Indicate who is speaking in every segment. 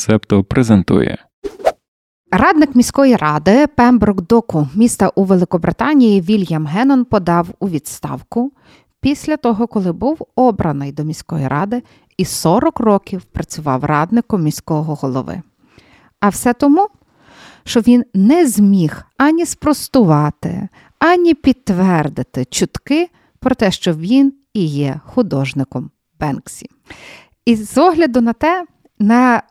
Speaker 1: Септо презентує.
Speaker 2: Радник міської ради Пемброк Доку міста у Великобританії Вільям Геннон подав у відставку після того, коли був обраний до міської ради і 40 років працював радником міського голови. А все тому, що він не зміг ані спростувати, ані підтвердити чутки про те, що він і є художником Бенксі. І з огляду на те, на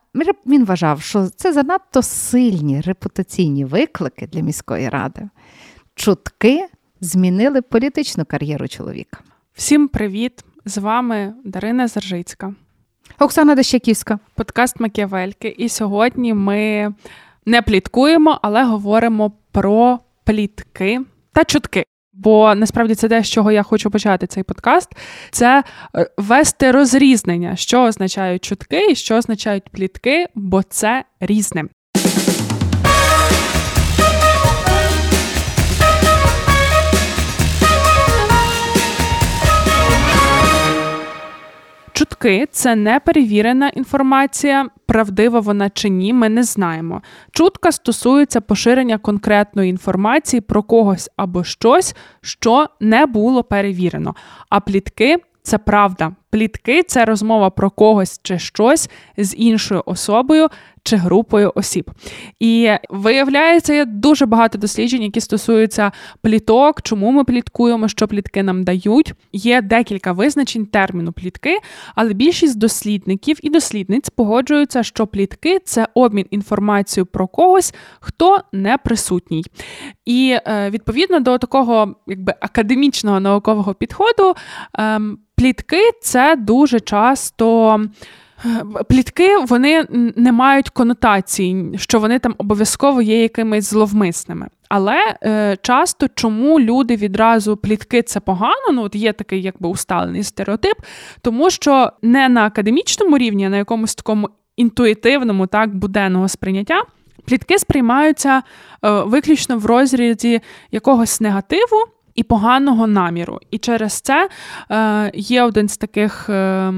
Speaker 2: він вважав, що це занадто сильні репутаційні виклики для міської ради. Чутки змінили політичну кар'єру чоловіка.
Speaker 3: Всім привіт! З вами Дарина Заржицька,
Speaker 2: Оксана Дещаківська,
Speaker 3: подкаст Макіавельки. І сьогодні ми не пліткуємо, але говоримо про плітки та чутки. Бо насправді це те, з чого я хочу почати цей подкаст, це е, вести розрізнення, що означають чутки і що означають плітки, бо це різне. Чутки це неперевірена інформація, правдива вона чи ні, ми не знаємо. Чутка стосується поширення конкретної інформації про когось або щось, що не було перевірено. А плітки це правда. Плітки це розмова про когось чи щось з іншою особою чи групою осіб. І виявляється, є дуже багато досліджень, які стосуються пліток, чому ми пліткуємо, що плітки нам дають. Є декілька визначень терміну плітки, але більшість дослідників і дослідниць погоджуються, що плітки це обмін інформацією про когось, хто не присутній. І е, відповідно до такого якби академічного наукового підходу. Ем, плітки це дуже часто. Плітки вони не мають конотації, що вони там обов'язково є якимись зловмисними. Але е, часто чому люди відразу плітки це погано, ну от є такий якби усталений стереотип, тому що не на академічному рівні, а на якомусь такому інтуїтивному, так, буденного сприйняття, плітки сприймаються е, виключно в розрізі якогось негативу і поганого наміру. І через це е, є один з таких е,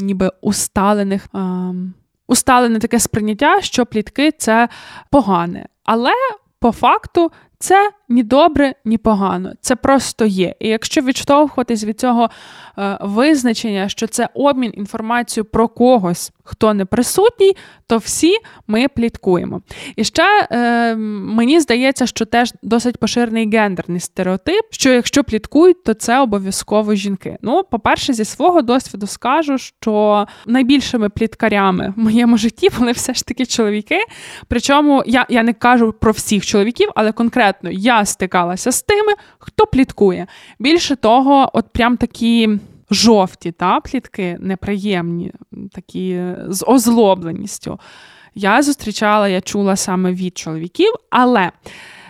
Speaker 3: ніби усталених. Е, Усталене таке сприйняття, що плітки це погане. Але по факту це ні добре, ні погано. Це просто є. І якщо відштовхуватись від цього е, визначення, що це обмін інформацією про когось, хто не присутній, то всі ми пліткуємо. І ще е, мені здається, що теж досить поширений гендерний стереотип, що якщо пліткують, то це обов'язково жінки. Ну, по-перше, зі свого досвіду скажу, що найбільшими пліткарями в моєму житті були все ж таки чоловіки. Причому я, я не кажу про всіх чоловіків, але конкретно я стикалася з тими, хто пліткує. Більше того, от прям такі. Жовті та плітки неприємні, такі з озлобленістю. Я зустрічала, я чула саме від чоловіків, але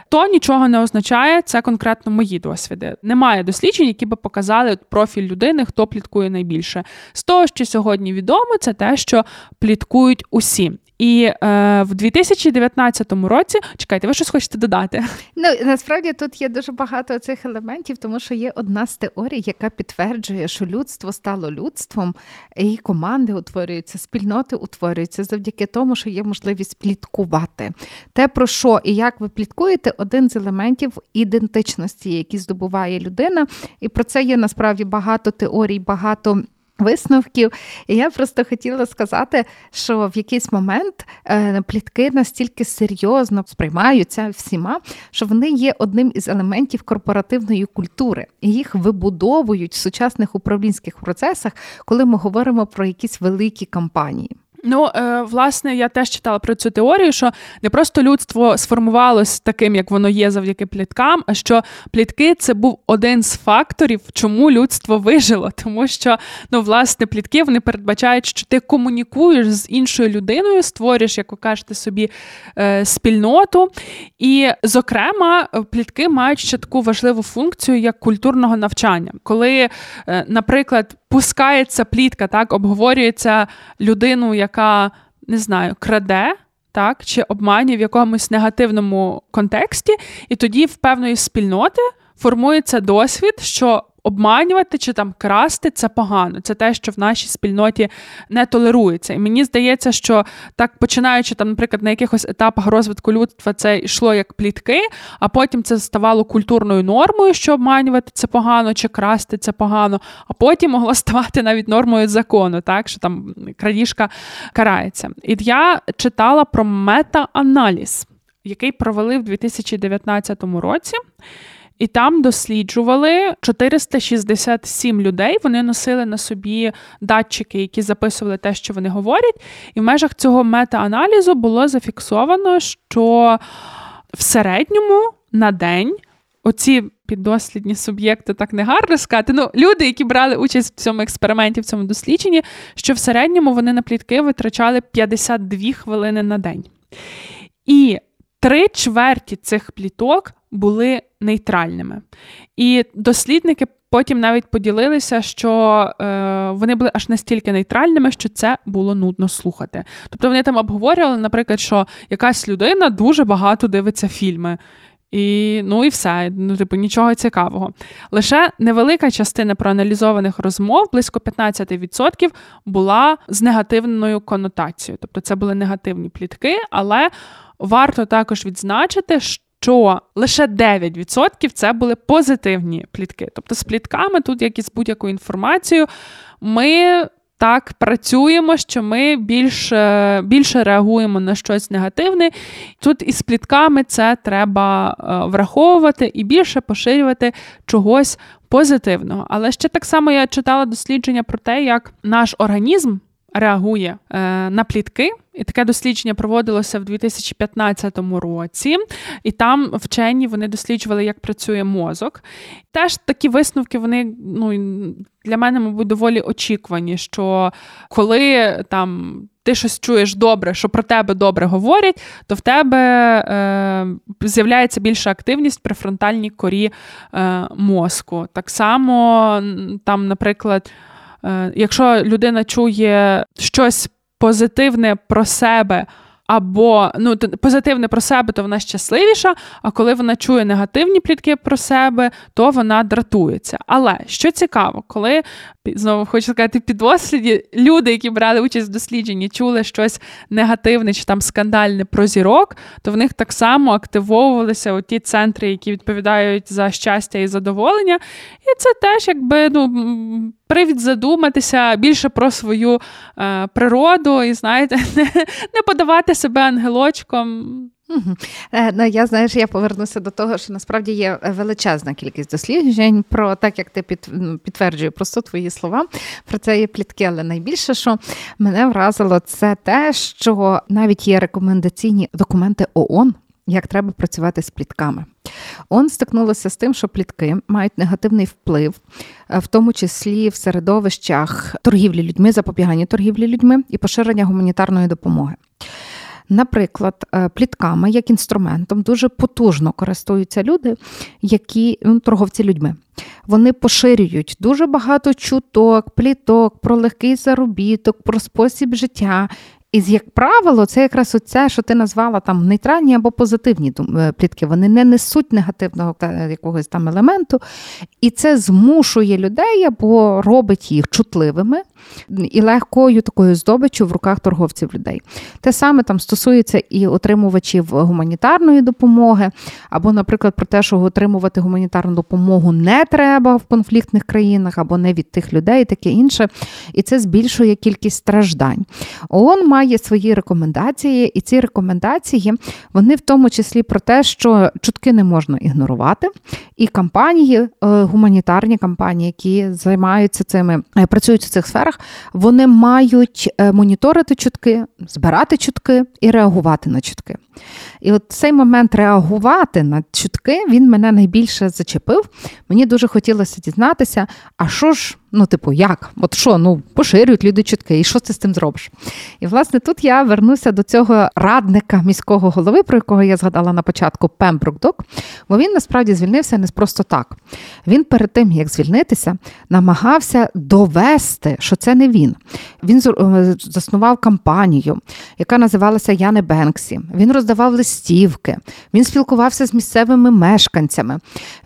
Speaker 3: то нічого не означає, це конкретно мої досвіди. Немає досліджень, які би показали профіль людини, хто пліткує найбільше. З того, що сьогодні відомо, це те, що пліткують усі. І е, в 2019 році чекайте, ви щось хочете додати?
Speaker 2: Ну насправді тут є дуже багато цих елементів, тому що є одна з теорій, яка підтверджує, що людство стало людством, і команди утворюються, спільноти утворюються завдяки тому, що є можливість пліткувати. Те, про що і як ви пліткуєте, один з елементів ідентичності, які здобуває людина, і про це є насправді багато теорій, багато. Висновків, і я просто хотіла сказати, що в якийсь момент е, плітки настільки серйозно сприймаються всіма, що вони є одним із елементів корпоративної культури, і їх вибудовують в сучасних управлінських процесах, коли ми говоримо про якісь великі кампанії.
Speaker 3: Ну, е, власне, я теж читала про цю теорію, що не просто людство сформувалось таким, як воно є завдяки пліткам, а що плітки це був один з факторів, чому людство вижило. Тому що, ну, власне, плітки вони передбачають, що ти комунікуєш з іншою людиною, створюєш, як ви кажете, собі е, спільноту. І, зокрема, плітки мають ще таку важливу функцію як культурного навчання. Коли, е, наприклад, пускається плітка, так, обговорюється людину, яка не знаю, краде. Так, чи обманює в якомусь негативному контексті, і тоді в певної спільноти формується досвід, що обманювати чи там красти це погано. Це те, що в нашій спільноті не толерується. І мені здається, що так починаючи там, наприклад, на якихось етапах розвитку людства це йшло як плітки, а потім це ставало культурною нормою, що обманювати це погано, чи красти це погано, а потім могло ставати навіть нормою закону, так що там крадіжка карається. І я читала про мета-аналіз, який провели в 2019 році. І там досліджували 467 людей. Вони носили на собі датчики, які записували те, що вони говорять. І в межах цього мета-аналізу було зафіксовано, що в середньому на день оці піддослідні суб'єкти так не гарно сказати. Ну, люди, які брали участь в цьому експерименті, в цьому дослідженні, що в середньому вони на плітки витрачали 52 хвилини на день. І три чверті цих пліток були нейтральними. І дослідники потім навіть поділилися, що е, вони були аж настільки нейтральними, що це було нудно слухати. Тобто вони там обговорювали, наприклад, що якась людина дуже багато дивиться фільми. І ну і все, ну типу нічого цікавого. Лише невелика частина проаналізованих розмов, близько 15%, була з негативною конотацією. Тобто це були негативні плітки, але варто також відзначити, що лише 9% це були позитивні плітки. Тобто з плітками, тут як і з будь-якою інформацією, ми так працюємо, що ми більше більше реагуємо на щось негативне. Тут із плітками це треба е, враховувати і більше поширювати чогось позитивного. Але ще так само я читала дослідження про те, як наш організм реагує е, на плітки. І таке дослідження проводилося в 2015 році, і там вчені вони досліджували, як працює мозок. Теж такі висновки вони ну, для мене, мабуть, доволі очікувані, що коли там. Ти щось чуєш добре, що про тебе добре говорять, то в тебе е, з'являється більша активність при фронтальній корі е, мозку. Так само, там, наприклад, якщо людина чує щось позитивне про себе або ну позитивне про себе, то вона щасливіша. А коли вона чує негативні плітки про себе, то вона дратується. Але що цікаво, коли знову хочу сказати, підосліді люди, які брали участь в дослідженні, чули щось негативне чи там скандальне про зірок, то в них так само активовувалися ті центри, які відповідають за щастя і задоволення. І це теж якби ну. Привід задуматися більше про свою е, природу і, знаєте, не, не подавати себе ангелочком.
Speaker 2: Угу. Ну, Я знаєш, я повернуся до того, що насправді є величезна кількість досліджень про так, як ти під, ну, підтверджує просто твої слова. Про це є плітки, але найбільше, що мене вразило, це те, що навіть є рекомендаційні документи ООН. Як треба працювати з плітками. ООН стикнулося з тим, що плітки мають негативний вплив, е, в тому числі в середовищах торгівлі людьми, запобігання торгівлі людьми і поширення гуманітарної допомоги. Наприклад, е, плітками як інструментом дуже потужно користуються люди, які ну, торговці людьми. Вони поширюють дуже багато чуток, пліток про легкий заробіток, про спосіб життя, і, як правило, це якраз оце, що ти назвала там нейтральні або позитивні е, плітки. Вони не несуть негативного якогось там елементу, і це змушує людей або робить їх чутливими і легкою такою здобиччю в руках торговців людей. Те саме там стосується і отримувачів гуманітарної допомоги, або, наприклад, про те, що отримувати гуманітарну допомогу не треба в конфліктних країнах, або не від тих людей, і таке інше. І це збільшує кількість страждань. ООН має свої рекомендації, і ці рекомендації вони в тому числі про те, що чутки не можна ігнорувати, і кампанії, е, гуманітарні кампанії, які займаються цими, е, працюють у цих сферах, вони мають е, моніторити чутки, збирати чутки і реагувати на чутки. І от цей момент реагувати на чутки він мене найбільше зачепив. Мені дуже хотілося дізнатися, а що ж, ну, типу, як? От що, ну, поширюють люди чутки, і що ти з цим зробиш? І, власне, тут я вернуся до цього радника міського голови, про якого я згадала на початку Пембрук Док, бо він насправді звільнився не просто так. Він перед тим, як звільнитися, намагався довести, що це не він. Він е, заснував кампанію, яка називалася Я не Бенксі. Він роз роздавав листівки, він спілкувався з місцевими мешканцями,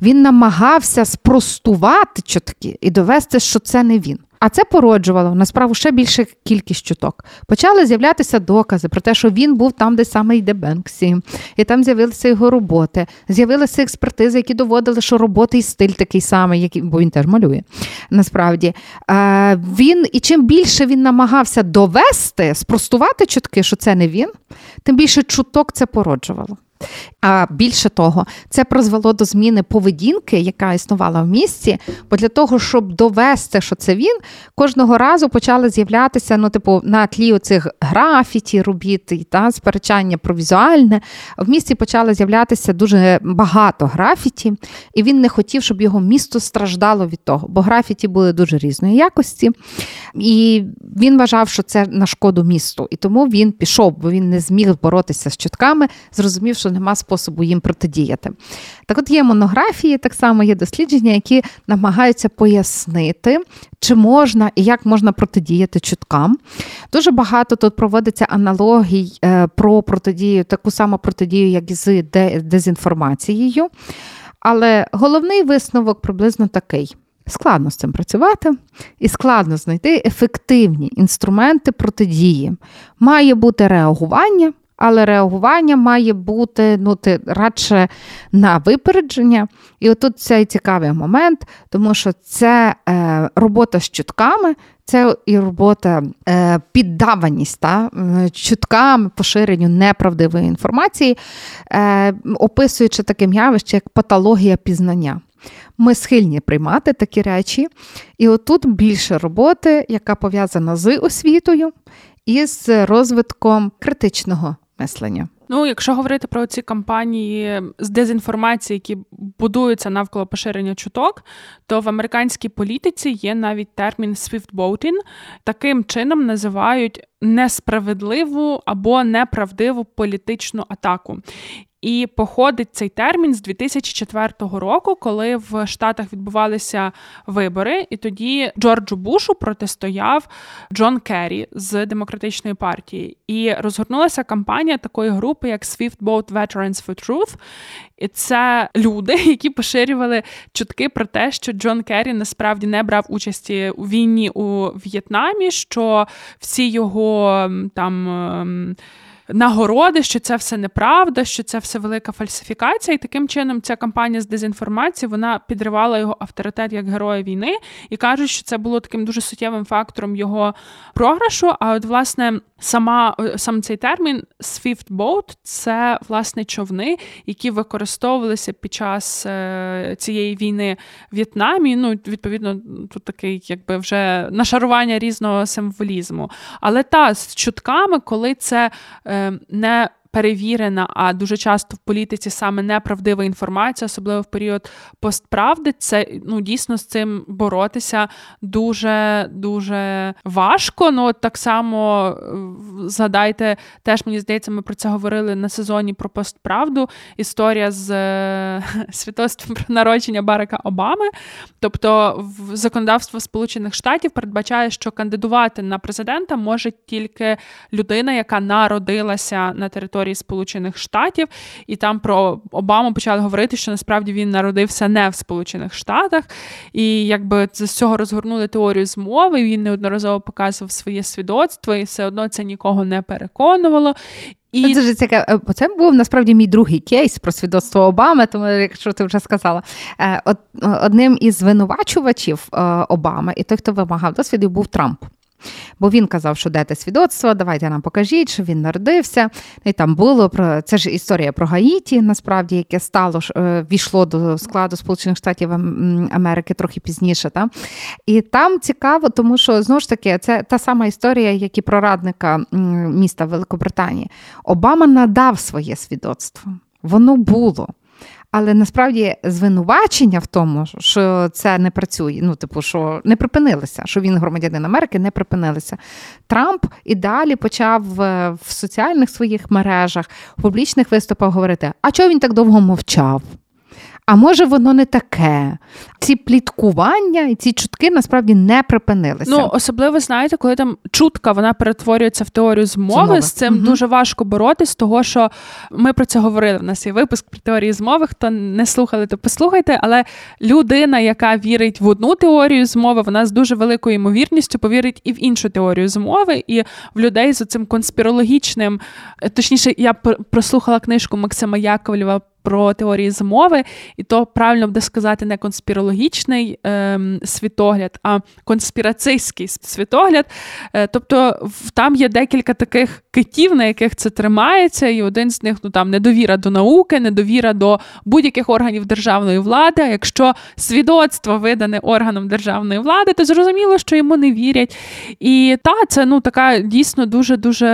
Speaker 2: він намагався спростувати чутки і довести, що це не він. А це породжувало на справу ще більше кількість чуток. Почали з'являтися докази про те, що він був там, де саме йде Бенксі, і там з'явилися його роботи. З'явилися експертизи, які доводили, що роботи і стиль такий самий, який, бо він теж малює. Насправді він і чим більше він намагався довести, спростувати чутки, що це не він, тим більше чуток це породжувало. А більше того, це призвело до зміни поведінки, яка існувала в місті. Бо для того, щоб довести, що це він, кожного разу почали з'являтися ну, типу, на тлі оцих графіті, робіт та сперечання про візуальне. В місті почали з'являтися дуже багато графіті, і він не хотів, щоб його місто страждало від того, бо графіті були дуже різної якості. І він вважав, що це на шкоду місту. І тому він пішов, бо він не зміг боротися з чутками, зрозумів, що нема способу їм протидіяти. Так от є монографії, так само є дослідження, які намагаються пояснити, чи можна і як можна протидіяти чуткам. Дуже багато тут проводиться аналогій е, про протидію, таку саму протидію, як і з дезінформацією. Але головний висновок приблизно такий. Складно з цим працювати і складно знайти ефективні інструменти протидії. Має бути реагування, але реагування має бути ну, ти, радше на випередження. І отут цей цікавий момент, тому що це е, робота з чутками, це і робота е, піддаваність та, чуткам, поширенню неправдивої інформації, е, описуючи таке явище, як патологія пізнання. Ми схильні приймати такі речі, і отут більше роботи, яка пов'язана з освітою і з розвитком критичного мислення.
Speaker 3: Ну, якщо говорити про ці кампанії з дезінформації, які будуються навколо поширення чуток, то в американській політиці є навіть термін «swift-boating». Таким чином називають несправедливу або неправдиву політичну атаку. І походить цей термін з 2004 року, коли в Штатах відбувалися вибори, і тоді Джорджу Бушу протистояв Джон Керрі з демократичної партії. І розгорнулася кампанія такої групи, як Swift Boat Veterans for Truth. І це люди, які поширювали чутки про те, що Джон Керрі насправді не брав участі у війні у В'єтнамі, що всі його там. Нагороди, що це все неправда, що це все велика фальсифікація. І таким чином ця кампанія з дезінформації вона підривала його авторитет як героя війни і кажуть, що це було таким дуже суттєвим фактором його програшу. А от, власне, сама сам цей термін Swift Boat – це власне човни, які використовувалися під час е, цієї війни в В'єтнамі. Ну, відповідно, тут такий, якби вже нашарування різного символізму. Але та з чутками, коли це. Е, не перевірена, а дуже часто в політиці саме неправдива інформація, особливо в період постправди, це ну дійсно з цим боротися дуже дуже важко. Ну так само згадайте, теж мені здається, ми про це говорили на сезоні про постправду. Історія з е, свідоцтвом про народження Барака Обами. Тобто, в законодавство Сполучених Штатів передбачає, що кандидувати на президента може тільки людина, яка народилася на території території Сполучених Штатів, і там про Обаму почали говорити, що насправді він народився не в Сполучених Штатах, і якби з цього розгорнули теорію змови. Він неодноразово показував своє свідоцтво, і все одно це нікого не переконувало.
Speaker 2: І... Це дуже цікаво, е, це був насправді мій другий кейс про свідоцтво Обами, тому якщо ти вже сказала, е, одним із звинувачувачів е, Обами і той, хто вимагав досвіду, був Трамп. Бо він казав, що дайте свідоцтво, давайте нам покажіть, що він народився. І там було про це ж історія про Гаїті, насправді, яке стало е, війшло до складу Сполучених Штатів Америки трохи пізніше. Та? І там цікаво, тому що знову ж таки це та сама історія, як і про радника міста Великобританії. Обама надав своє свідоцтво. Воно було. Але насправді звинувачення в тому, що це не працює. Ну, типу, що не припинилося, що він громадянин Америки, не припинилися. Трамп і далі почав в соціальних своїх мережах, в публічних виступах говорити: а чого він так довго мовчав? А може воно не таке. Ці пліткування і ці чутки насправді не припинилися.
Speaker 3: Ну особливо знаєте, коли там чутка вона перетворюється в теорію змови. змови. З цим угу. дуже важко боротись, того що ми про це говорили. В нас є випуск про теорії змови. Хто не слухали, то послухайте. Але людина, яка вірить в одну теорію змови, вона з дуже великою ймовірністю повірить і в іншу теорію змови, і в людей з цим конспірологічним, точніше, я прослухала книжку Максима Яковлєва про теорії змови, і то правильно буде сказати не конспірологічний е, світогляд, а конспіраційський світогляд. Е, тобто там є декілька таких китів, на яких це тримається, і один з них ну там недовіра до науки, недовіра до будь-яких органів державної влади. Якщо свідоцтво видане органом державної влади, то зрозуміло, що йому не вірять. І та це ну така дійсно дуже дуже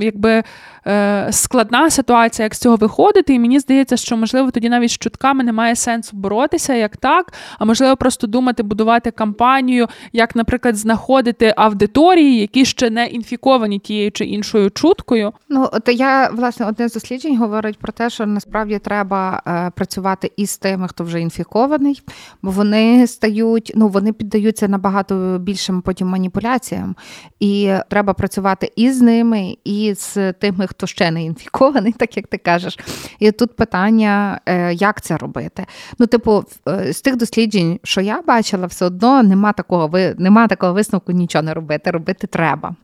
Speaker 3: якби. Е, складна ситуація, як з цього виходити. І мені здається, що можливо тоді навіть з чутками немає сенсу боротися як так, а можливо просто думати, будувати кампанію, як, наприклад, знаходити аудиторії, які ще не інфіковані тією чи іншою чуткою.
Speaker 2: Ну от я власне одне з досліджень говорить про те, що насправді треба е, працювати із тими, хто вже інфікований, бо вони стають, ну вони піддаються набагато більшим потім маніпуляціям, і треба працювати і з ними, і з тими, хто ще не інфікований, так як ти кажеш. І тут питання, е, як це робити. Ну, типу, е, з тих досліджень, що я бачила, все одно нема такого нема такого висновку нічого не робити. Робити треба.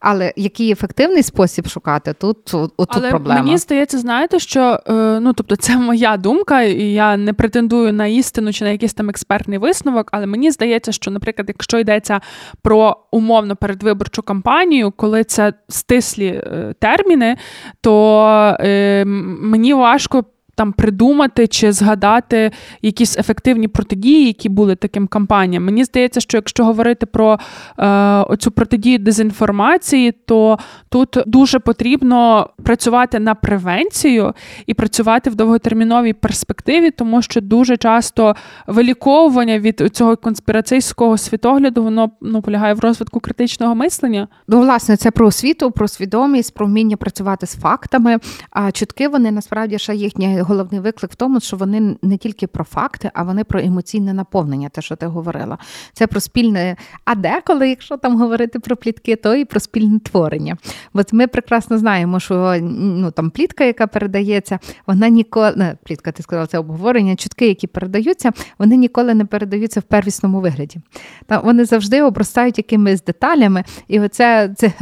Speaker 2: Але який ефективний спосіб шукати, тут отут Але проблема.
Speaker 3: Мені здається, знаєте, що е, ну тобто, це моя думка, і я не претендую на істину чи на якийсь там експертний висновок, але мені здається, що, наприклад, якщо йдеться про умовно передвиборчу кампанію, коли це стислі терміни, то е, мені важко там придумати чи згадати якісь ефективні протидії, які були таким кампаніям. Мені здається, що якщо говорити про е, оцю протидію дезінформації, то тут дуже потрібно працювати на превенцію і працювати в довготерміновій перспективі, тому що дуже часто виліковування від цього конспіраційського світогляду воно ну полягає в розвитку критичного мислення.
Speaker 2: Ну, власне, це про освіту, про свідомість, про вміння працювати з фактами. А чутки вони насправді ще їхні головний виклик в тому, що вони не тільки про факти, а вони про емоційне наповнення, те, що ти говорила. Це про спільне, а деколи, якщо там говорити про плітки, то і про спільне творення. Бо ми прекрасно знаємо, що ну там плітка, яка передається, вона ніколи не плітка, ти сказала, це обговорення, чутки, які передаються, вони ніколи не передаються в первісному вигляді. Там вони завжди обростають якимись деталями, і оце це,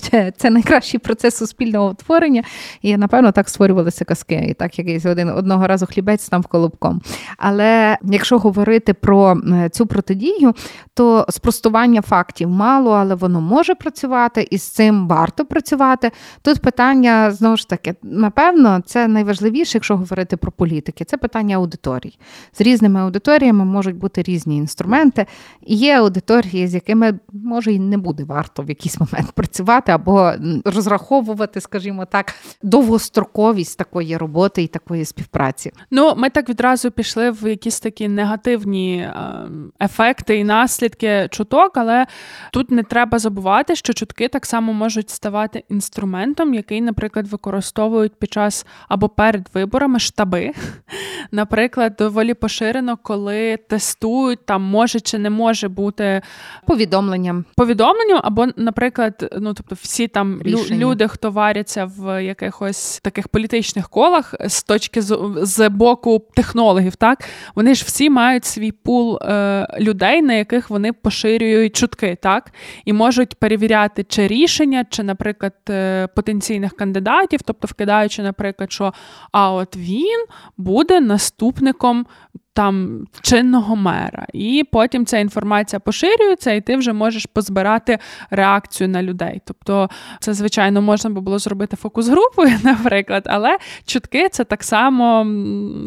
Speaker 2: це, це найкращий процес суспільного утворення. І напевно так створювалися казки. І так якийсь один одного разу хлібець став колобком. Але якщо говорити про е, цю протидію, то спростування фактів мало, але воно може працювати, і з цим варто працювати. Тут питання знову ж таки, напевно, це найважливіше, якщо говорити про політики, це питання аудиторій. З різними аудиторіями можуть бути різні інструменти. Є аудиторії, з якими може і не буде варто в якийсь момент працювати або розраховувати, скажімо так, довгостроковість такої роботи і такої співпраці.
Speaker 3: Ну, ми так відразу пішли в якісь такі негативні е, ефекти і наслідки чуток, але тут не треба забувати, що чутки так само можуть ставати інструментом, який, наприклад, використовують під час або перед виборами штаби. Наприклад, доволі поширено, коли тестують, там може чи не може бути
Speaker 2: повідомленням.
Speaker 3: Повідомленням, або, наприклад, ну тобто всі там Рішення. люди, хто варяться в якихось таких політичних колах з точки точки з, з боку технологів, так? Вони ж всі мають свій пул е, людей, на яких вони поширюють чутки, так? І можуть перевіряти чи рішення, чи, наприклад, е, потенційних кандидатів, тобто вкидаючи, наприклад, що а от він буде наступником там чинного мера, і потім ця інформація поширюється, і ти вже можеш позбирати реакцію на людей. Тобто, це, звичайно, можна би було зробити фокус групою, наприклад, але чутки це так само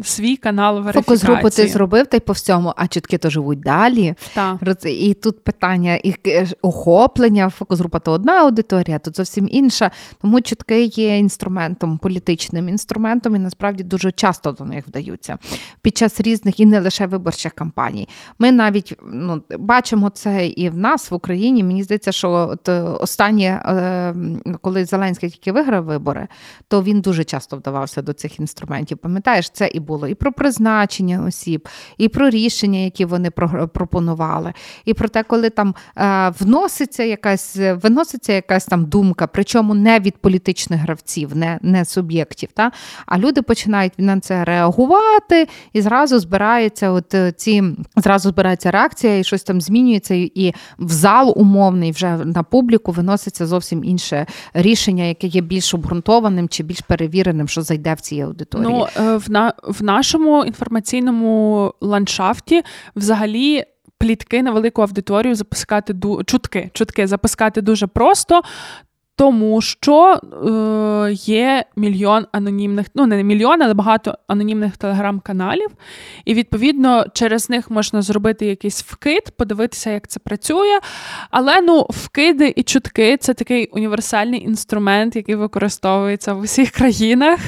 Speaker 3: свій канал верифікації.
Speaker 2: Фокус групу ти зробив та й по всьому, а чутки то живуть далі. Так. І тут питання і е, охоплення. Фокус група то одна аудиторія, тут зовсім інша. Тому чутки є інструментом, політичним інструментом, і насправді дуже часто до них вдаються. Під час різних і не лише виборчих кампаній. Ми навіть ну, бачимо це і в нас в Україні. Мені здається, що от останнє, коли Зеленський тільки виграв вибори, то він дуже часто вдавався до цих інструментів. Пам'ятаєш, це і було і про призначення осіб, і про рішення, які вони пропонували, і про те, коли там вноситься якась виноситься якась там думка, причому не від політичних гравців, не не суб'єктів. Та? А люди починають на це реагувати, і зразу збирається от е, ці зразу збирається реакція, і щось там змінюється, і в зал умовний вже на публіку виноситься зовсім інше рішення, яке є більш обґрунтованим чи більш перевіреним, що зайде в цій аудиторії.
Speaker 3: Ну е, в на в нашому інформаційному ландшафті взагалі плітки на велику аудиторію запускати чутки, чутки запускати дуже просто. Тому що е, є мільйон анонімних, ну не мільйон, але багато анонімних телеграм-каналів, і відповідно через них можна зробити якийсь вкид, подивитися, як це працює. Але ну, вкиди і чутки це такий універсальний інструмент, який використовується в усіх країнах.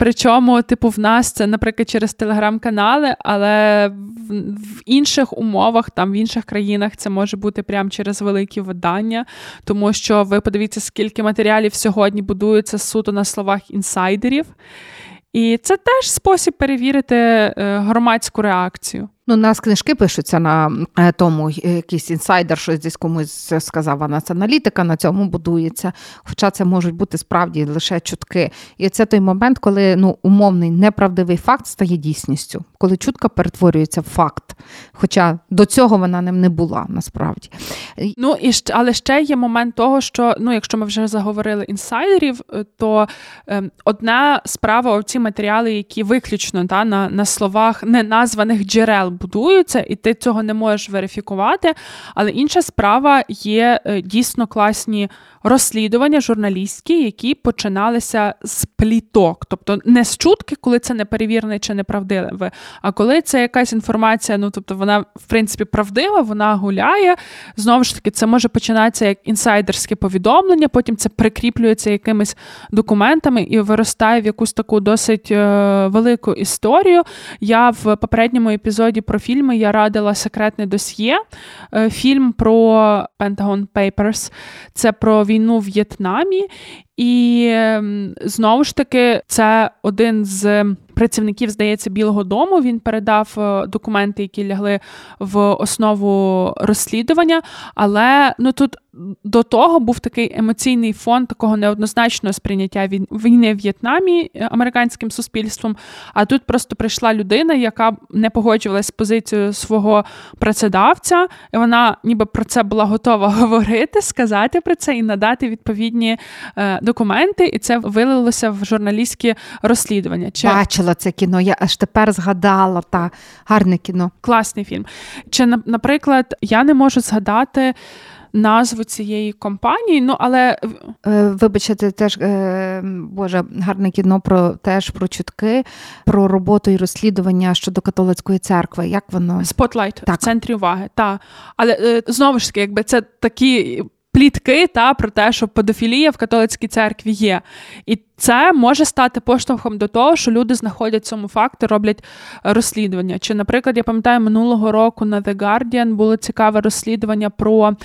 Speaker 3: Причому, типу, в нас це, наприклад, через телеграм-канали, але в, в інших умовах, там в інших країнах це може бути прямо через великі видання, тому що ви подивіться, скільки матеріалів сьогодні будується суто на словах інсайдерів. І це теж спосіб перевірити е, громадську реакцію.
Speaker 2: Ну, у нас книжки пишуться на е, тому, якийсь інсайдер, щось десь комусь сказав, а нас аналітика на цьому будується. Хоча це можуть бути справді лише чутки. І це той момент, коли ну, умовний неправдивий факт стає дійсністю, коли чутка перетворюється в факт. Хоча до цього вона ним не була насправді.
Speaker 3: Ну і але ще є момент того, що ну, якщо ми вже заговорили інсайдерів, е, то е, одна справа ці матеріали, які виключно та, на, на словах неназваних джерел будуються, і ти цього не можеш верифікувати. Але інша справа є е, дійсно класні розслідування журналістські, які починалися з пліток, тобто не з чутки, коли це не перевірене чи неправдиве, а коли це якась інформація, ну тобто вона в принципі правдива, вона гуляє. Знову ж таки, це може починатися як інсайдерське повідомлення, потім це прикріплюється якимись документами і виростає в якусь таку досить е, велику історію. Я в попередньому епізоді про фільми я радила секретне досьє. Е, фільм про Pentagon Papers. Це про війну в В'єтнамі, і ем, знову ж таки, це один з працівників, здається, Білого Дому. Він передав е, документи, які лягли в основу розслідування. Але ну тут до того був такий емоційний фон такого неоднозначного сприйняття війни в В'єтнамі е, американським суспільством. А тут просто прийшла людина, яка не погоджувалася з позицією свого працедавця, і вона ніби про це була готова говорити, сказати про це і надати відповідні. Е, документи, і це вилилося в журналістські розслідування.
Speaker 2: Чи... Бачила це кіно, я аж тепер згадала та гарне кіно.
Speaker 3: Класний фільм. Чи, наприклад, я не можу згадати. Назву цієї компанії, ну але
Speaker 2: е, вибачте, теж е, боже, гарне кіно про теж про чутки, про роботу і розслідування щодо католицької церкви. Як воно
Speaker 3: Spotlight в центрі уваги? так. але е, знову ж таки, якби це такі плітки та про те, що педофілія в католицькій церкві є. І це може стати поштовхом до того, що люди знаходять цьому факту, роблять розслідування. Чи, наприклад, я пам'ятаю, минулого року на The Guardian було цікаве розслідування про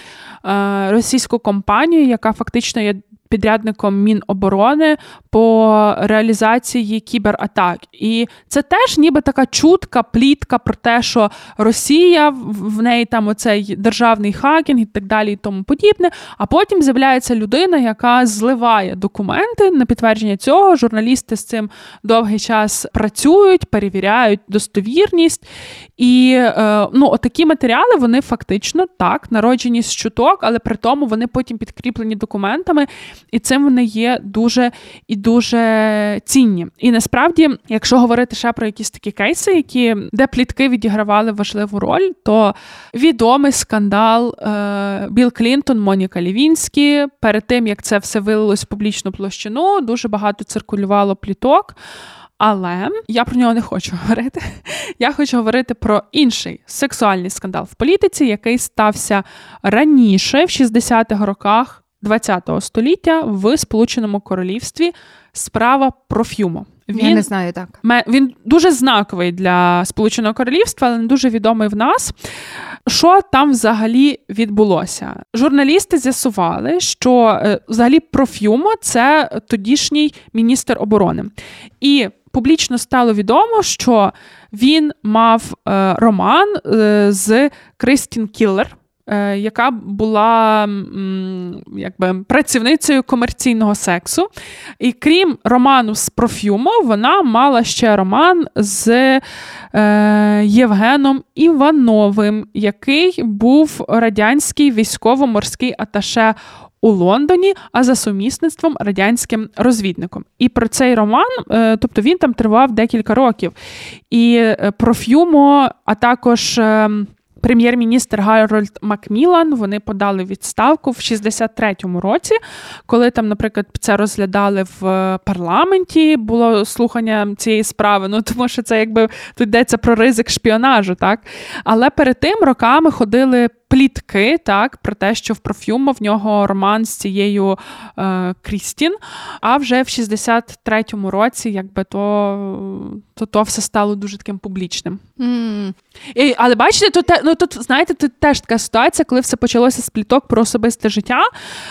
Speaker 3: е, російську компанію, яка фактично є підрядником Міноборони по реалізації кібератак. І це теж ніби така чутка, плітка про те, що Росія в неї там оцей державний хакінг і так далі, і тому подібне. А потім з'являється людина, яка зливає документи на підтвердження цього. Журналісти з цим довгий час працюють, перевіряють достовірність. І е, ну, отакі матеріали вони фактично так народжені з чуток, але при тому вони потім підкріплені документами, і цим вони є дуже і дуже цінні. І насправді, якщо говорити ще про якісь такі кейси, які де плітки відігравали важливу роль, то відомий скандал е, Білл Клінтон, Моніка Лівінські. Перед тим як це все вилилось в публічну площину, дуже багато циркулювало пліток. Але я про нього не хочу говорити. Я хочу говорити про інший сексуальний скандал в політиці, який стався раніше в 60-х роках ХХ століття в Сполученому Королівстві справа про Ф'юмо.
Speaker 2: Він, Я не знаю так.
Speaker 3: Він дуже знаковий для Сполученого Королівства, але не дуже відомий в нас. Що там взагалі відбулося? Журналісти з'ясували, що е, взагалі Профюмо це тодішній міністр оборони. І публічно стало відомо, що він мав е, роман е, з Кристін Кіллер. Е, яка була якби працівницею комерційного сексу. І крім роману з Профюмо, вона мала ще роман з е, Євгеном Івановим, який був радянський військово-морський аташе. У Лондоні, а за сумісництвом радянським розвідником. І про цей роман, е, тобто він там тривав декілька років. І е, Профюмо, а також ем, прем'єр-міністр Гарольд Макмілан вони подали відставку в 63-му році, коли там, наприклад, це розглядали в е, парламенті. Було слухання цієї справи. Ну тому що це якби тут йдеться про ризик шпіонажу, так але перед тим роками ходили плітки, так, про те, що в Профюма в нього роман з цією е, Крістін. А вже в 63-му році, якби то то, то все стало дуже таким публічним. Mm. І, Але бачите, тут ну, тут, знаєте, тут теж така ситуація, коли все почалося з пліток про особисте життя.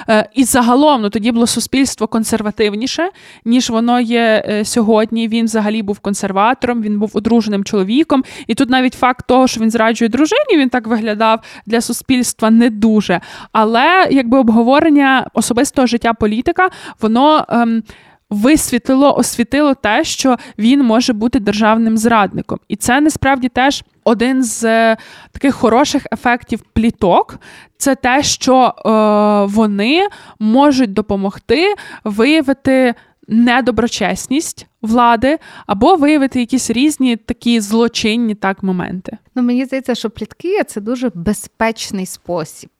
Speaker 3: Е, і загалом ну, тоді було суспільство консервативніше, ніж воно є е, сьогодні. Він взагалі був консерватором, він був одруженим чоловіком. І тут навіть факт того, що він зраджує дружині, він так виглядав для суспільства не дуже. Але якби обговорення особистого життя політика, воно. Ем, Висвітлило, освітило те, що він може бути державним зрадником, і це насправді теж один з е, таких хороших ефектів пліток. Це те, що е, вони можуть допомогти виявити недоброчесність влади або виявити якісь різні такі злочинні так моменти.
Speaker 2: Ну мені здається, що плітки це дуже безпечний спосіб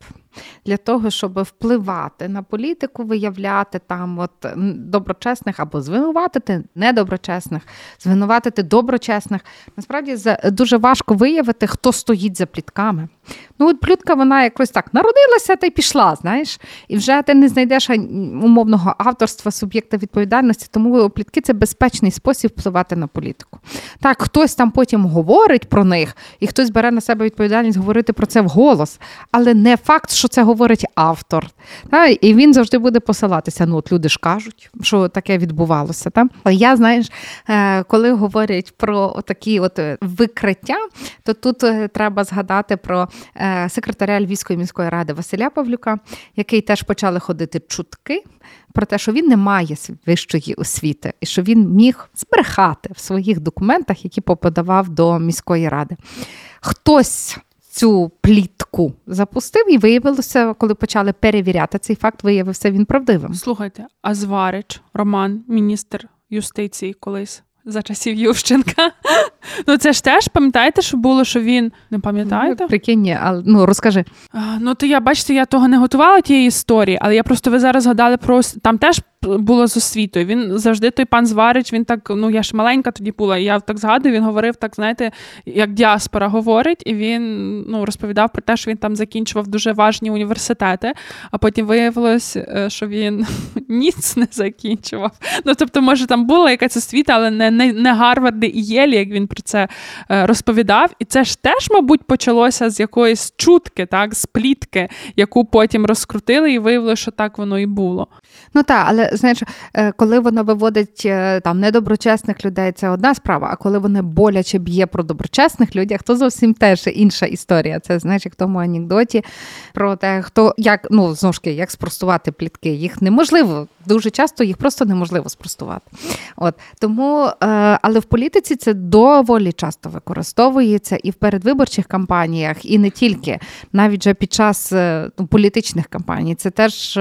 Speaker 2: для того, щоб впливати на політику, виявляти там от доброчесних або звинуватити недоброчесних, звинуватити доброчесних. Насправді дуже важко виявити, хто стоїть за плітками. Ну, от плютка, вона якось так народилася та й пішла, знаєш, і вже ти не знайдеш умовного авторства, суб'єкта відповідальності, тому плітки це безпечний спосіб впливати на політику. Так, хтось там потім говорить про них, і хтось бере на себе відповідальність говорити про це вголос, але не факт, що це говорить автор. Та? І він завжди буде посилатися. Ну, от люди ж кажуть, що таке відбувалося. Та? Я, знаєш, е, коли говорять про такі от е, викриття, то тут е, треба згадати про секретаря Львівської міської ради Василя Павлюка, який теж почали ходити чутки. Про те, що він не має вищої освіти, і що він міг збрехати в своїх документах, які поподавав до міської ради. Хтось цю плітку запустив, і виявилося, коли почали перевіряти цей факт, виявився він правдивим.
Speaker 3: Слухайте, а Зварич, Роман, міністр юстиції колись за часів Ющенка. Ну це ж теж пам'ятаєте, що було, що він не пам'ятаєте?
Speaker 2: Ну, прикинь, але ну розкажи.
Speaker 3: Ну то я бачите, я того не готувала тієї історії, але я просто ви зараз згадали про там теж було з освітою. Він завжди той пан Зварич, він так, ну я ж маленька тоді була. і Я так згадую, він говорив так, знаєте, як діаспора говорить, і він ну, розповідав про те, що він там закінчував дуже важні університети, а потім виявилось, е, що він ніц не закінчував. Ну тобто, може, там була якась освіта, але не не, не Гарварди і Єлі, як він про це е, розповідав. І це ж теж, мабуть, почалося з якоїсь чутки, так, з плітки, яку потім розкрутили, і виявилося, що так воно і було.
Speaker 2: Ну так, але знаєш, е, коли воно виводить е, там недоброчесних людей, це одна справа. А коли вони боляче б'є про доброчесних людях, то зовсім теж інша історія. Це знаєш, як в тому анекдоті про те, хто як ну знову ж таки, як спростувати плітки. Їх неможливо дуже часто їх просто неможливо спростувати. От тому, е, але в політиці це доволі часто використовується і в передвиборчих кампаніях, і не тільки навіть вже під час ну, політичних кампаній. Це теж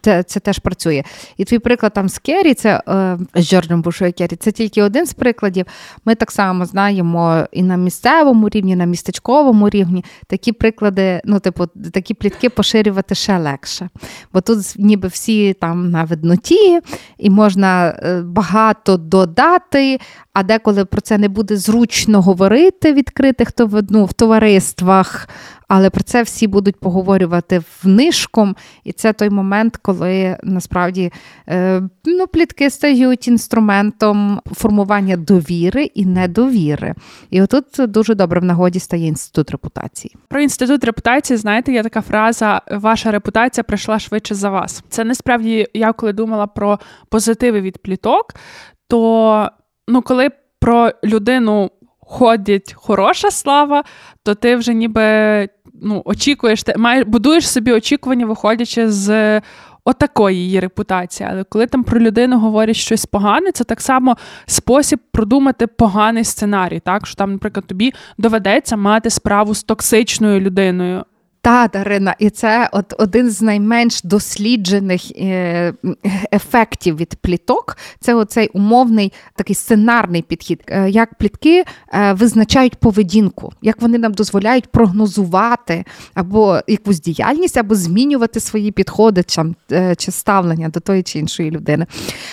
Speaker 2: це, це теж працює. І твій приклад там з Керрі, це е, з Джорджем Бушою Керрі, це тільки один з прикладів. Ми так само знаємо і на місцевому рівні, і на містечковому рівні такі приклади, ну, типу, такі плітки поширювати ще легше. Бо тут ніби всі там на видноті, і можна е, багато додати, а деколи про це не буде зручно говорити відкритих ну, в товариствах але про це всі будуть поговорювати внишком, і це той момент, коли насправді е, ну, плітки стають інструментом формування довіри і недовіри. І отут дуже добре в нагоді стає інститут репутації.
Speaker 3: Про інститут репутації, знаєте, є така фраза: ваша репутація прийшла швидше за вас. Це насправді я коли думала про позитиви від пліток, то ну, коли про людину ходить хороша слава, то ти вже ніби ну, очікуєш, ти маєш, будуєш собі очікування, виходячи з. Отакої її репутації. Але коли там про людину говорять щось погане, це так само спосіб продумати поганий сценарій. Так, що там, наприклад, тобі доведеться мати справу з токсичною людиною.
Speaker 2: Та, і це от один з найменш досліджених е, ефектів від пліток. Це оцей умовний такий сценарний підхід, е, як плітки е, визначають поведінку, як вони нам дозволяють прогнозувати або якусь діяльність, або змінювати свої підходи чи ставлення до тої чи іншої людини.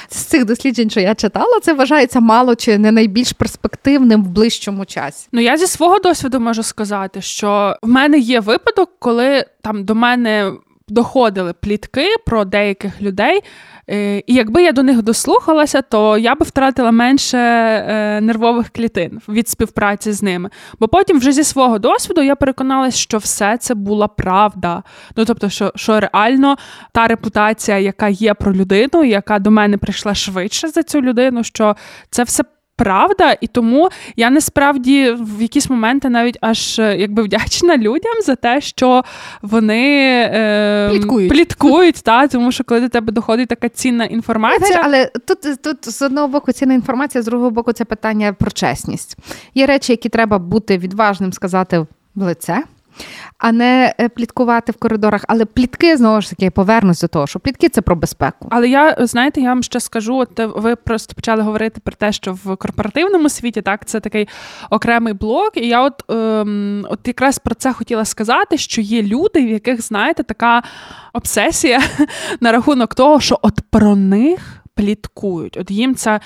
Speaker 2: З цих досліджень, що я читала, це вважається мало чи не найбільш перспективним в ближчому часі.
Speaker 3: Ну я зі свого досвіду можу сказати, що в мене є випадок коли там до мене доходили плітки про деяких людей, е, і якби я до них дослухалася, то я би втратила менше е, нервових клітин від співпраці з ними. Бо потім, вже зі свого досвіду, я переконалася, що все це була правда. Ну тобто, що що реально та репутація, яка є про людину, яка до мене прийшла швидше за цю людину, що це все правда, і тому я насправді в якісь моменти навіть аж е, якби вдячна людям за те, що вони
Speaker 2: е, пліткують,
Speaker 3: пліткують та, тому що коли до тебе доходить така цінна інформація.
Speaker 2: Але тут тут з одного боку цінна інформація, з другого боку, це питання про чесність. Є речі, які треба бути відважним, сказати в лице а не е, пліткувати в коридорах. Але плітки знову ж таки повернусь до того, що плітки це про безпеку.
Speaker 3: Але я знаєте, я вам ще скажу. От ви просто почали говорити про те, що в корпоративному світі так це такий окремий блок. І я от ем, от якраз про це хотіла сказати, що є люди, в яких знаєте така обсесія на рахунок того, що от про них пліткують. От їм це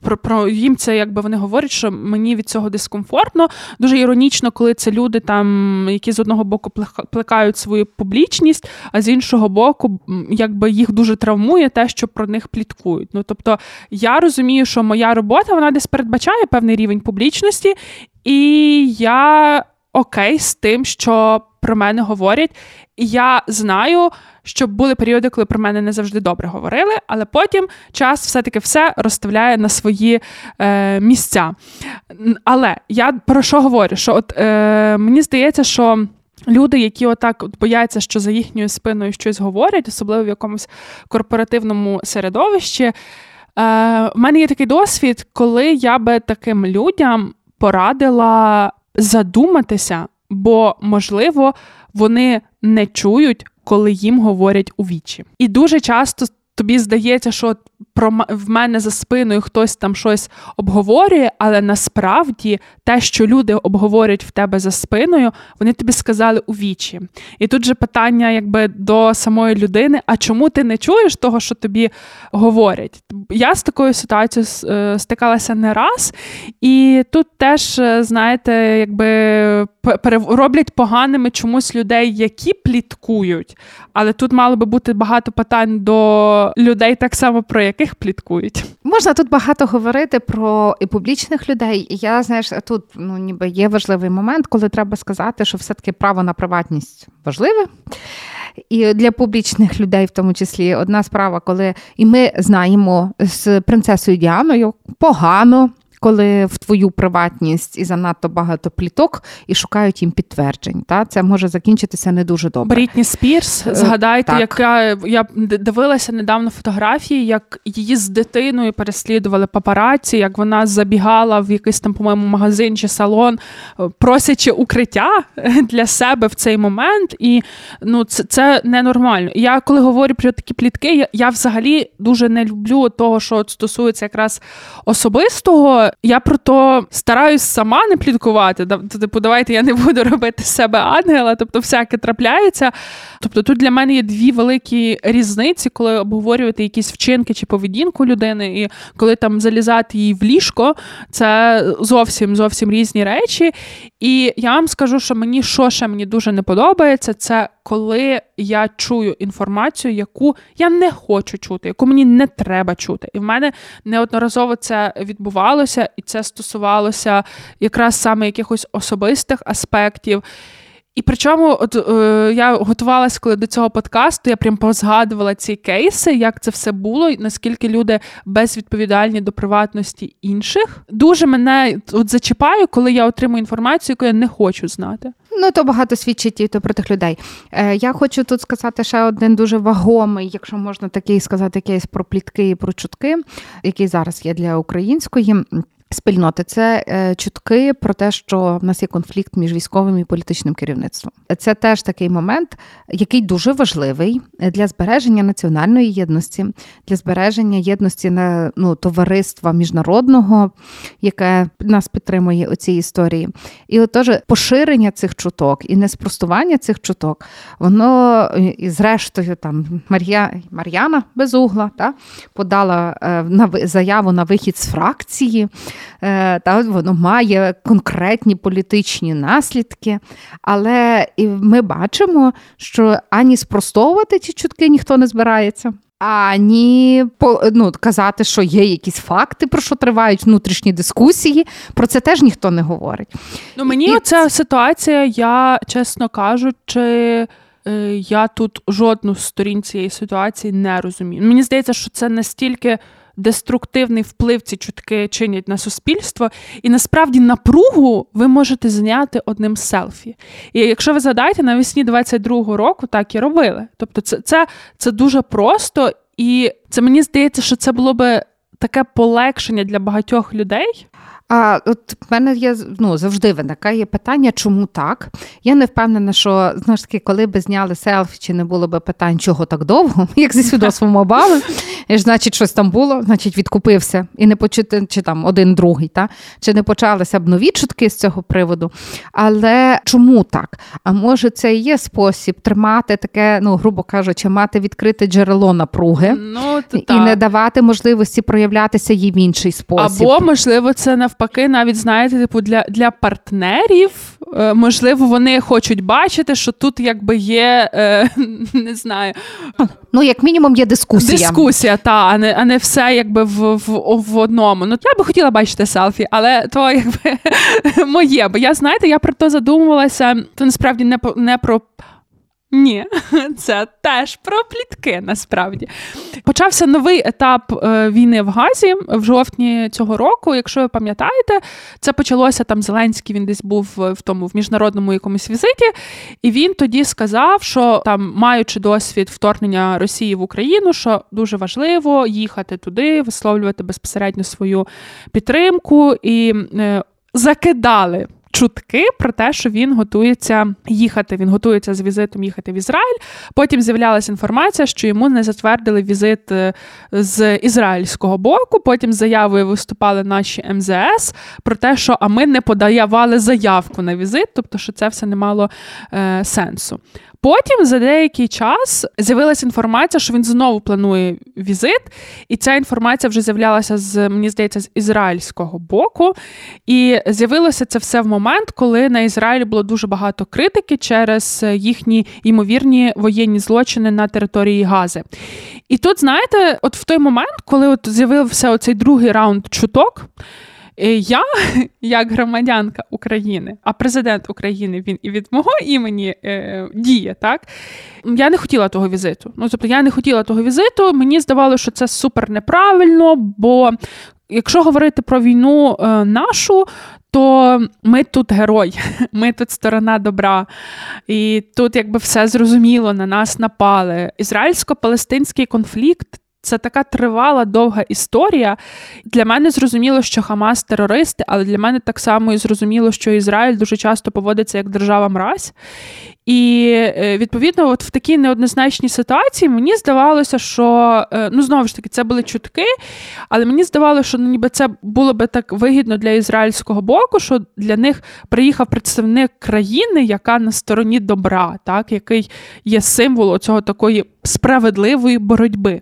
Speaker 3: про про їм це, якби вони говорять, що мені від цього дискомфортно. Дуже іронічно, коли це люди, там, які з одного боку плекають свою публічність, а з іншого боку, якби їх дуже травмує те, що про них пліткують. Ну тобто я розумію, що моя робота вона десь передбачає певний рівень публічності, і я окей з тим, що про мене говорять. І я знаю, що були періоди, коли про мене не завжди добре говорили, але потім час все-таки все розставляє на свої е, місця. Але я про що говорю? Що от е, мені здається, що. Люди, які отак от бояться, що за їхньою спиною щось говорять, особливо в якомусь корпоративному середовищі. Е, В мене є такий досвід, коли я би таким людям порадила задуматися, бо, можливо, вони не чують, коли їм говорять у вічі. І дуже часто тобі здається, що про в мене за спиною хтось там щось обговорює, але насправді те, що люди обговорюють в тебе за спиною, вони тобі сказали у вічі. І тут же питання, якби до самої людини: а чому ти не чуєш того, що тобі говорять? Я з такою ситуацією е, стикалася не раз, і тут теж, е, знаєте, якби роблять поганими чомусь людей, які пліткують. Але тут мало би бути багато питань до людей, так само про яких пліткують.
Speaker 2: Можна тут багато говорити про і публічних людей. Я знаєш, тут ну ніби є важливий момент, коли треба сказати, що все-таки право на приватність важливе. І для публічних людей, в тому числі, одна справа, коли і ми знаємо з принцесою Діаною погано коли в твою приватність і занадто багато пліток і шукають їм підтверджень. Та це може закінчитися не дуже добре.
Speaker 3: Брітні Спірс, е, згадайте, так. яка я дивилася недавно фотографії, як її з дитиною переслідували папараці, як вона забігала в якийсь там, по-моєму, магазин чи салон, е, просячи укриття для себе в цей момент. І ну, це це ненормально. Я коли говорю про такі плітки, я, я взагалі дуже не люблю того, що стосується якраз особистого я про то стараюсь сама не пліткувати. Типу, давайте я не буду робити себе ангела, тобто всяке трапляється. Тобто тут для мене є дві великі різниці, коли обговорювати якісь вчинки чи поведінку людини, і коли там залізати її в ліжко, це зовсім зовсім різні речі. І я вам скажу, що мені що ще мені дуже не подобається, це коли я чую інформацію, яку я не хочу чути, яку мені не треба чути. І в мене неодноразово це відбувалося, і це стосувалося якраз саме якихось особистих аспектів. І причому, от е, я готувалася коли до цього подкасту, я прям позгадувала ці кейси, як це все було, і наскільки люди безвідповідальні до приватності інших. Дуже мене от зачіпаю, коли я отримую інформацію, яку я не хочу знати.
Speaker 2: Ну, то багато свідчить і то про тих людей. Е, Я хочу тут сказати ще один дуже вагомий, якщо можна такий сказати, кейс про плітки і про чутки, який зараз є для української спільноти це е, чутки про те, що в нас є конфлікт між військовим і політичним керівництвом. Це теж такий момент, який дуже важливий для збереження національної єдності, для збереження єдності на ну, товариства міжнародного, яке нас підтримує у цій історії. І отож, поширення цих чуток і неспростування цих чуток, воно і зрештою там Мар'я Мар'яна Безугла та подала е, на заяву на вихід з фракції. Е, та воно має конкретні політичні наслідки. Але ми бачимо, що ані спростовувати ці чутки ніхто не збирається. Ані ну, казати, що є якісь факти, про що тривають внутрішні дискусії. Про це теж ніхто не говорить.
Speaker 3: Ну мені І... ця ситуація, я чесно кажучи, е, я тут жодну з сторін цієї ситуації не розумію. Мені здається, що це настільки деструктивний вплив ці чутки чинять на суспільство, і насправді напругу ви можете зняти одним селфі. І якщо ви згадаєте, навесні 22-го року так і робили. Тобто, це, це, це дуже просто, і це мені здається, що це було би таке полегшення для багатьох людей.
Speaker 2: А от в мене є ну, завжди виникає питання, чому так? Я не впевнена, що знову ж таки, коли би зняли селфі, чи не було би питань, чого так довго, як зі свідоцтвом Обами, значить, щось там було, значить, відкупився і не почути, чи там один другий, та? чи не почалися б нові чутки з цього приводу. Але чому так? А може, це і є спосіб тримати таке, ну, грубо кажучи, мати відкрите джерело напруги
Speaker 3: ну,
Speaker 2: і не давати можливості проявлятися їй в інший спосіб.
Speaker 3: Або, можливо, це навпаки навпаки, навіть знаєте, типу для для партнерів, е, можливо, вони хочуть бачити, що тут якби є, е, не знаю.
Speaker 2: Ну, як мінімум, є дискусія.
Speaker 3: Дискусія, та, а не а не все якби в в, в одному. Ну, я би хотіла бачити селфі, але то якби моє. Бо я знаєте, я про то задумувалася, то насправді не не про. Ні, це теж про плітки насправді. Почався новий етап е, війни в Газі в жовтні цього року. Якщо ви пам'ятаєте, це почалося там Зеленський. Він десь був в тому в міжнародному якомусь візиті, і він тоді сказав, що там, маючи досвід вторгнення Росії в Україну, що дуже важливо їхати туди, висловлювати безпосередньо свою підтримку і е, закидали чутки про те, що він готується їхати. Він готується з візитом їхати в Ізраїль. Потім з'являлася інформація, що йому не затвердили візит е, з ізраїльського боку. Потім заявою виступали наші МЗС про те, що а ми не подавали заявку на візит, тобто що це все не мало е, сенсу. Потім за деякий час з'явилася інформація, що він знову планує візит, і ця інформація вже з'являлася з мені здається з ізраїльського боку. І з'явилося це все в момент, коли на Ізраїлі було дуже багато критики через їхні ймовірні воєнні злочини на території Гази. І тут, знаєте, от в той момент, коли от з'явився оцей другий раунд чуток. Е, я, як громадянка України, а президент України він і від мого імені е, діє, так я не хотіла того візиту. Ну тобто я не хотіла того візиту. Мені здавалося, що це супер неправильно, бо. Якщо говорити про війну е, нашу, то ми тут герой, ми тут сторона добра, і тут якби все зрозуміло, на нас напали. Ізраїльсько-палестинський конфлікт це така тривала довга історія. Для мене зрозуміло, що Хамас терористи, але для мене так само і зрозуміло, що Ізраїль дуже часто поводиться як держава мразь. І е, відповідно, от в такій неоднозначній ситуації мені здавалося, що е, ну знову ж таки це були чутки, але мені здавалося, що ну, ніби це було би так вигідно для ізраїльського боку, що для них приїхав представник країни, яка на стороні добра, так який є символом цього такої справедливої боротьби.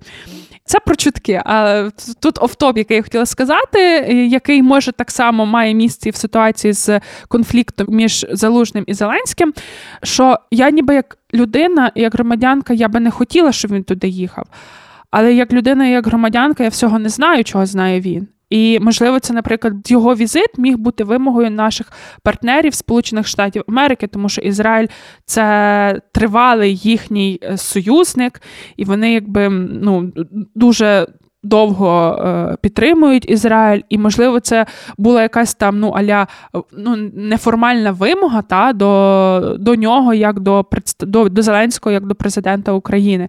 Speaker 3: Це про чутки. А тут офтоп, який я хотіла сказати, який може так само має місце в ситуації з конфліктом між Залужним і Зеленським. Що я, ніби як людина, як громадянка, я би не хотіла, щоб він туди їхав. Але як людина, як громадянка, я всього не знаю, чого знає він. І можливо, це, наприклад, його візит міг бути вимогою наших партнерів Сполучених Штатів Америки, тому що Ізраїль це тривалий їхній е, союзник, і вони якби ну дуже довго е, підтримують Ізраїль, і, можливо, це була якась там ну, аля ну, неформальна вимога та, до до нього, як до до, до Зеленського, як до президента України.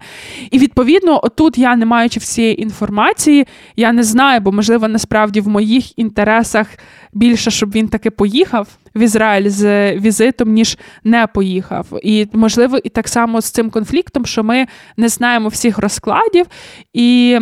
Speaker 3: І відповідно, отут я, не маючи всієї інформації, я не знаю, бо, можливо, насправді в моїх інтересах більше, щоб він таки поїхав. В Ізраїль з візитом, ніж не поїхав. І можливо, і так само з цим конфліктом, що ми не знаємо всіх розкладів, і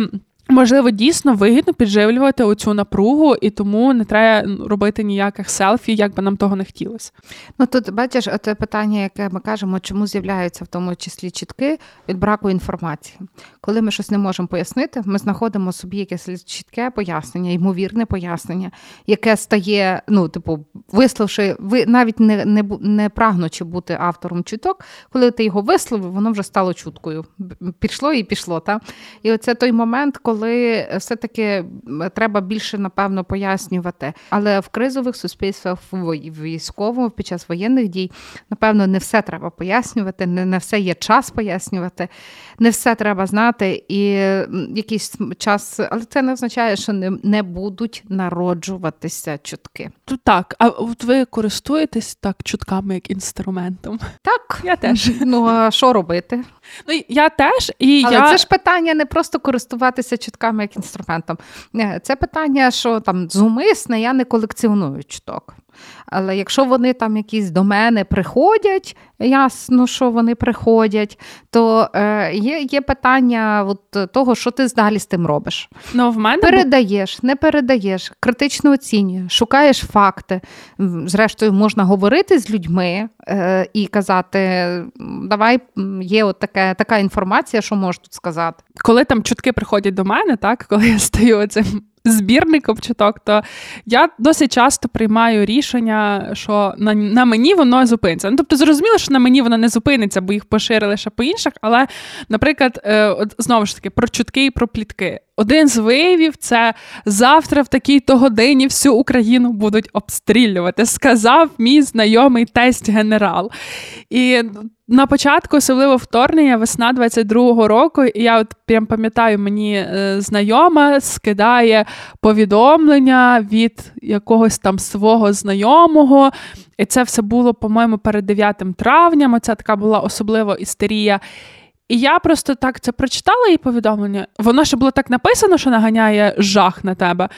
Speaker 3: Можливо, дійсно вигідно підживлювати оцю напругу, і тому не треба робити ніяких селфі, як би нам того не хотілося.
Speaker 2: Ну тут бачиш, це питання, яке ми кажемо, чому з'являються в тому числі чітки від браку інформації. Коли ми щось не можемо пояснити, ми знаходимо собі якесь чітке пояснення, ймовірне пояснення, яке стає, ну, типу, висловши, ви навіть не не, не прагнучи бути автором чуток, коли ти його висловив, воно вже стало чуткою. Пішло і пішло. Та? І оце той момент, коли коли все-таки треба більше, напевно, пояснювати. Але в кризових суспільствах, в військовому, під час воєнних дій, напевно, не все треба пояснювати, не на все є час пояснювати, не все треба знати. І якийсь час, але це не означає, що не, не будуть народжуватися чутки.
Speaker 3: Так, а от ви користуєтесь так чутками як інструментом?
Speaker 2: Так,
Speaker 3: я теж.
Speaker 2: Ну а що робити?
Speaker 3: Ну я теж і
Speaker 2: Але
Speaker 3: я...
Speaker 2: це ж питання не просто користуватися чутками як інструментом. Це питання, що там зумисне, я не колекціоную чуток. Але якщо вони там якісь до мене приходять, ясно, що вони приходять, то е, є є питання от того, що ти далі з тим робиш.
Speaker 3: Ну, в мене
Speaker 2: Передаєш, не передаєш, критично оцінюєш, шукаєш факти. Зрештою, можна говорити з людьми е, і казати: давай є от таке, така інформація, що можеш тут сказати.
Speaker 3: Коли там чутки приходять до мене, так коли я стою цим збірником чуток, то я досить часто приймаю рішення, що на на мені воно зупиниться. Ну, тобто, зрозуміло, що на мені воно не зупиниться, бо їх поширили ще по інших. Але, наприклад, е, от, знову ж таки, про чутки і про плітки. Один з виявів це завтра в такій-то годині всю Україну будуть обстрілювати. Сказав мій знайомий тесть генерал. І на початку, особливо вторгнення, весна 22-го року, і я от прям пам'ятаю, мені е, знайома скидає повідомлення від якогось там свого знайомого. І це все було, по-моєму, перед 9 травня. Це така була особлива істерія. І я просто так це прочитала її повідомлення. Воно ще було так написано, що наганяє жах на тебе.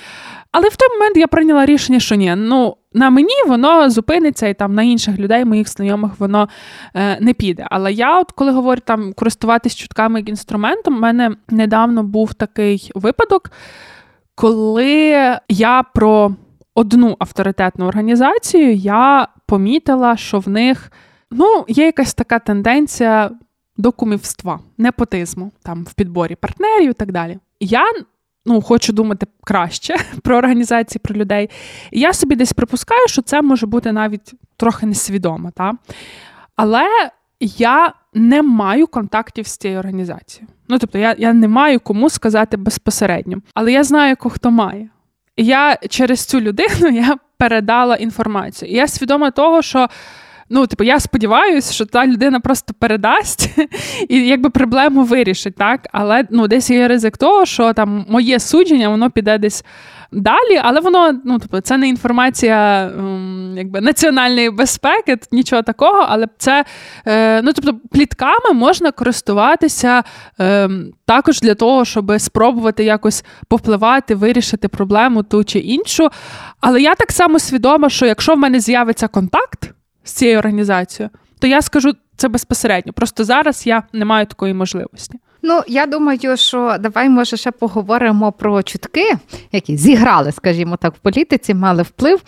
Speaker 3: Але в той момент я прийняла рішення, що ні, ну на мені воно зупиниться, і там на інших людей, моїх знайомих, воно е, не піде. Але я, от коли говорю там користуватись чутками як інструментом, у мене недавно був такий випадок, коли я про одну авторитетну організацію я помітила, що в них ну, є якась така тенденція до кумівства, непотизму там в підборі партнерів і так далі. Я ну, хочу думати краще про організації, про людей. І я собі десь припускаю, що це може бути навіть трохи несвідомо. Та? Але я не маю контактів з цією організацією. Ну, тобто, я я не маю кому сказати безпосередньо, але я знаю, хто має. Я через цю людину я передала інформацію. І я свідома того, що Ну, типу, я сподіваюся, що та людина просто передасть і якби проблему вирішить, так? Але ну, десь є ризик того, що там моє судження, воно піде десь далі, але воно ну тобто, це не інформація якби національної безпеки, нічого такого, але це е, ну тобто плітками можна користуватися е, також для того, щоб спробувати якось повпливати, вирішити проблему ту чи іншу. Але я так само свідома, що якщо в мене з'явиться контакт з цією організацією, то я скажу це безпосередньо. Просто зараз я не маю такої можливості.
Speaker 2: Ну, я думаю, що давай, може, ще поговоримо про чутки, які зіграли, скажімо так, в політиці, мали вплив.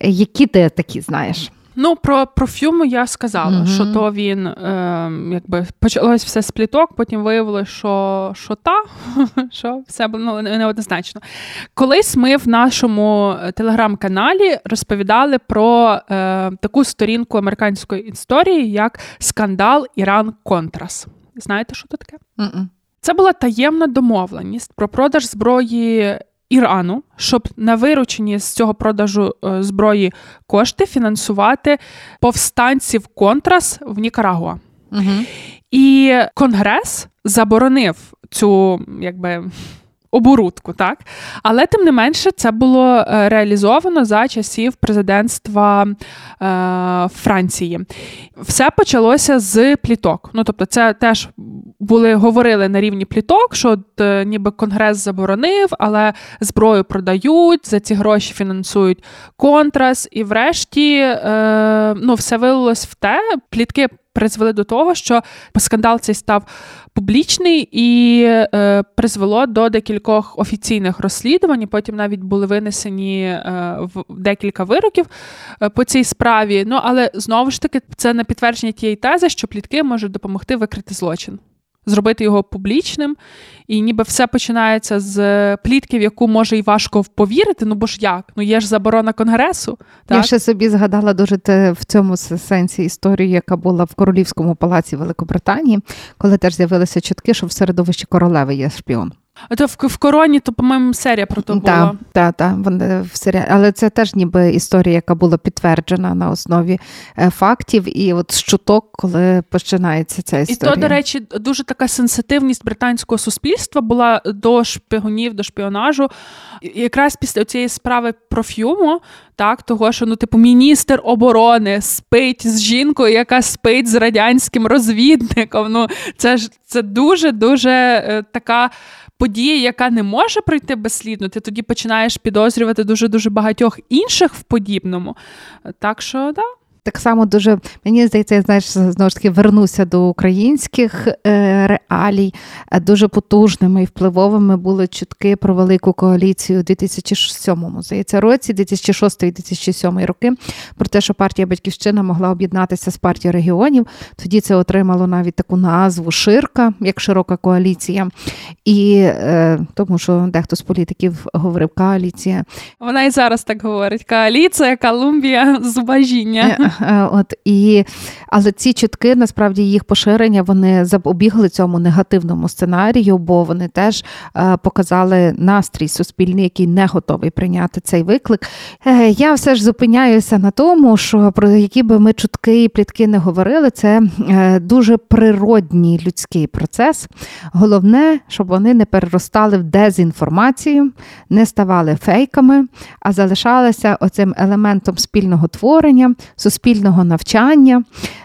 Speaker 2: Які ти такі знаєш?
Speaker 3: Ну, про про я сказала, mm що то він е, якби почалось все з пліток, потім виявилося, що що та, що все ну, неоднозначно. Колись ми в нашому телеграм-каналі розповідали про е, таку сторінку американської історії, як скандал Іран Контрас. Знаєте, що це таке? Mm-mm. Це була таємна домовленість про продаж зброї Ірану, щоб на виручені з цього продажу е, зброї кошти фінансувати повстанців Контрас в Нікарагуа. Угу. І Конгрес заборонив цю якби оборудку, так але тим не менше це було е, реалізовано за часів президентства е, Франції. Все почалося з пліток. Ну тобто, це теж були говорили на рівні пліток, що от, е, ніби конгрес заборонив, але зброю продають, за ці гроші фінансують контрас, і врешті е, ну, все вилилось в те, плітки призвели до того, що скандал цей став публічний і е, призвело до декількох офіційних розслідувань. Потім навіть були винесені е, в декілька вироків е, по цій справі. Ну але знову ж таки, це на підтвердження тієї тези, що плітки можуть допомогти викрити злочин зробити його публічним, і ніби все починається з плітки, в яку може і важко повірити. Ну бо ж як? Ну є ж заборона конгресу. Так?
Speaker 2: Я ще собі згадала дуже те в цьому сенсі історію, яка була в королівському палаці Великобританії, коли теж з'явилися чутки, що в середовищі королеви є шпіон.
Speaker 3: А то в, в короні, то, по-моєму, серія про то була.
Speaker 2: Так, так, та, в серіалі. Але це теж ніби історія, яка була підтверджена на основі е, фактів, і от з чуток, коли починається ця історія.
Speaker 3: І то, до речі, дуже така сенситивність британського суспільства була до шпигунів, до шпіонажу. І якраз після цієї справи про Ф'юмо, так, того, що ну, типу, міністр оборони спить з жінкою, яка спить з радянським розвідником. Ну, Це ж це дуже дуже е, така подія, яка не може пройти безслідно, ти тоді починаєш підозрювати дуже дуже багатьох інших в подібному. Так що. Да.
Speaker 2: Так само дуже мені здається, я знаєш, знову ж таки вернуся до українських е, реалій. Е, дуже потужними і впливовими були чутки про велику коаліцію у 2007 здається, році, 2006-2007 роки, про те, що партія Батьківщина могла об'єднатися з партією регіонів. Тоді це отримало навіть таку назву Ширка, як широка коаліція. І е, тому, що дехто з політиків говорив коаліція.
Speaker 3: Вона і зараз так говорить: коаліція, Колумбія, зубажіння.
Speaker 2: Е, от і але ці чутки насправді їх поширення вони запобігли цьому негативному сценарію, бо вони теж е, показали настрій суспільний, який не готовий прийняти цей виклик. Е, я все ж зупиняюся на тому, що про які би ми чутки і плітки не говорили, це дуже природній людський процес. Головне, щоб вони не переростали в дезінформацію, не ставали фейками, а залишалися оцим елементом спільного творення навчання,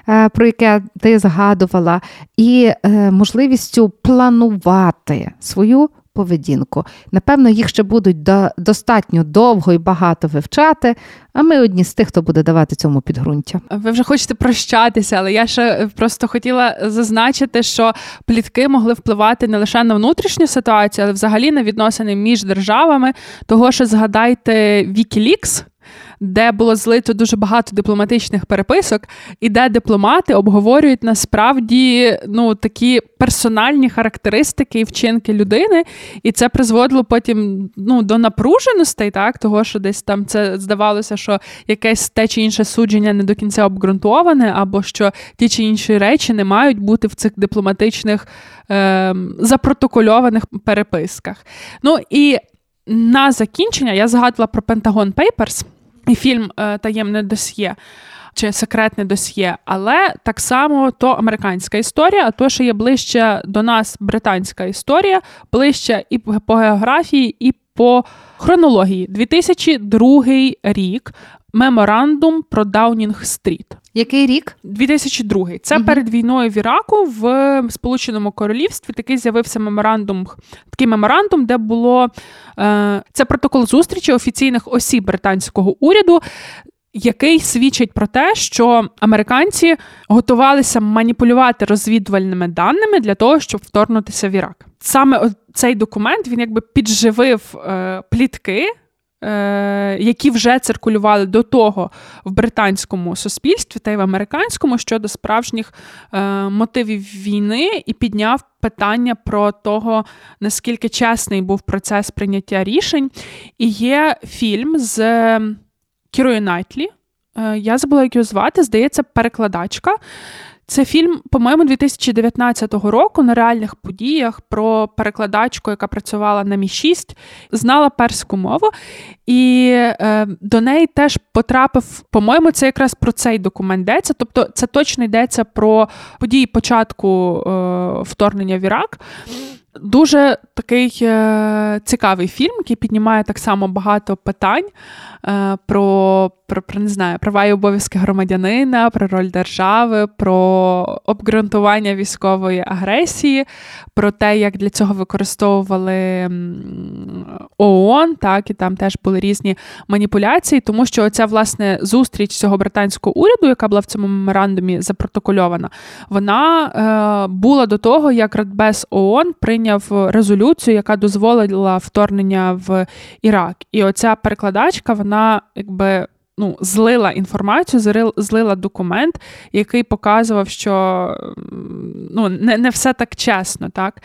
Speaker 2: е, про яке ти згадувала, і е, можливістю планувати свою. Поведінку. Напевно, їх ще будуть достатньо довго і багато вивчати, а ми одні з тих, хто буде давати цьому підґрунтя.
Speaker 3: Ви вже хочете прощатися, але я ще просто хотіла зазначити, що плітки могли впливати не лише на внутрішню ситуацію, але взагалі на відносини між державами. Того, що згадайте Wikileaks, де було злито дуже багато дипломатичних переписок, і де дипломати обговорюють насправді ну, такі персональні характеристики і вчинки людини, і це призводило потім ну, до напруженостей, так, того, що десь там це здавалося, що якесь те чи інше судження не до кінця обґрунтоване, або що ті чи інші речі не мають бути в цих дипломатичних е, запротокольованих переписках. Ну і на закінчення я згадувала про Pentagon Papers фільм е, Таємне досьє. чи секретне досьє, але так само то американська історія, а то, що є ближче до нас британська історія, ближче і по географії, і по хронології. 2002 рік. Меморандум про Даунінг Стріт.
Speaker 2: Який рік?
Speaker 3: 2002. Це угу. перед війною в Іраку в Сполученому Королівстві. Такий з'явився меморандум. Такий меморандум, де було е, це протокол зустрічі офіційних осіб британського уряду. Який свідчить про те, що американці готувалися маніпулювати розвідувальними даними для того, щоб вторгнутися в Ірак? Саме цей документ він якби підживив е, плітки які вже циркулювали до того в британському суспільстві та й в американському щодо справжніх е, мотивів війни, і підняв питання про того, наскільки чесний був процес прийняття рішень. І є фільм з Кірою Найтлі. Е, я забула, як його звати, здається, перекладачка. Це фільм, по-моєму, 2019 року на реальних подіях про перекладачку, яка працювала на Мі 6 знала перську мову, і е, до неї теж потрапив, по-моєму, це якраз про цей документ йдеться. Тобто, це точно йдеться про події початку е, вторгнення в Ірак. Дуже такий е, цікавий фільм, який піднімає так само багато питань е, про про, про не знаю, права і обов'язки громадянина, про роль держави, про обґрунтування військової агресії, про те, як для цього використовували ООН, так і там теж були різні маніпуляції, тому що оця власне зустріч цього британського уряду, яка була в цьому меморандумі запротокольована, вона е, була до того, як Радбез ООН прийняв резолюцію, яка дозволила вторгнення в Ірак. І оця перекладачка, вона якби ну, злила інформацію, злила документ, який показував, що ну, не не все так чесно. так.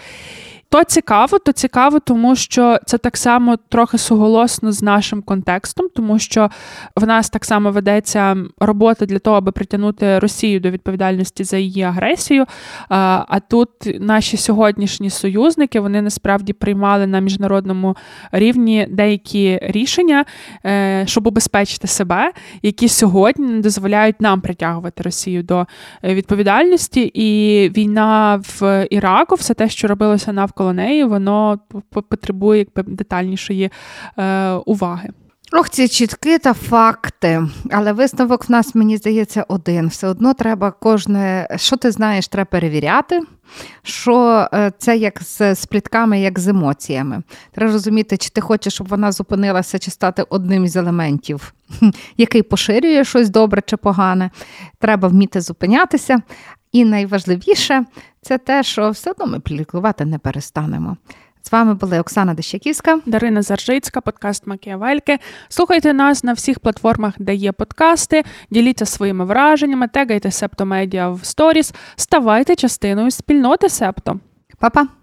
Speaker 3: То цікаво, то цікаво, тому що це так само трохи суголосно з нашим контекстом, тому що в нас так само ведеться робота для того, аби притягнути Росію до відповідальності за її агресію. А тут наші сьогоднішні союзники вони насправді приймали на міжнародному рівні деякі рішення, е, щоб убезпечити себе, які сьогодні не дозволяють нам притягувати Росію до е, відповідальності. І війна в Іраку, все те, що робилося навколо навколо неї, воно потребує якби детальнішої е, уваги.
Speaker 2: Ох, ці чітки та факти, але висновок в нас, мені здається, один. Все одно треба кожне, що ти знаєш, треба перевіряти. Що е, це як з, з плітками, як з емоціями. Треба розуміти, чи ти хочеш, щоб вона зупинилася, чи стати одним із елементів, який поширює щось добре чи погане. Треба вміти зупинятися. І найважливіше це те, що все одно ми плікувати не перестанемо. З вами були Оксана Дещаківська,
Speaker 3: Дарина Заржицька, подкаст Макіавельки. Слухайте нас на всіх платформах, де є подкасти. Діліться своїми враженнями, тегайте Септомедіа в сторіс, ставайте частиною спільноти Септо.
Speaker 2: Па-па!